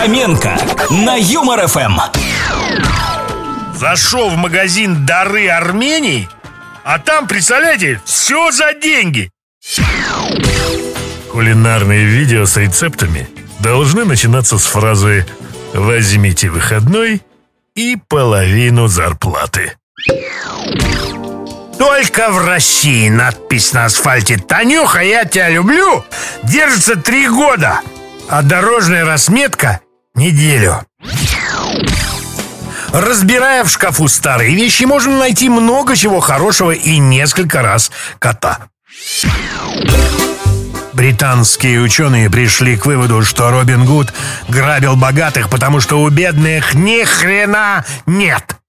Фоменко на Юмор ФМ. Зашел в магазин «Дары Армении», а там, представляете, все за деньги. Кулинарные видео с рецептами должны начинаться с фразы «Возьмите выходной и половину зарплаты». Только в России надпись на асфальте «Танюха, я тебя люблю» держится три года, а дорожная разметка — неделю. Разбирая в шкафу старые вещи, можно найти много чего хорошего и несколько раз кота. Британские ученые пришли к выводу, что Робин Гуд грабил богатых, потому что у бедных ни хрена нет.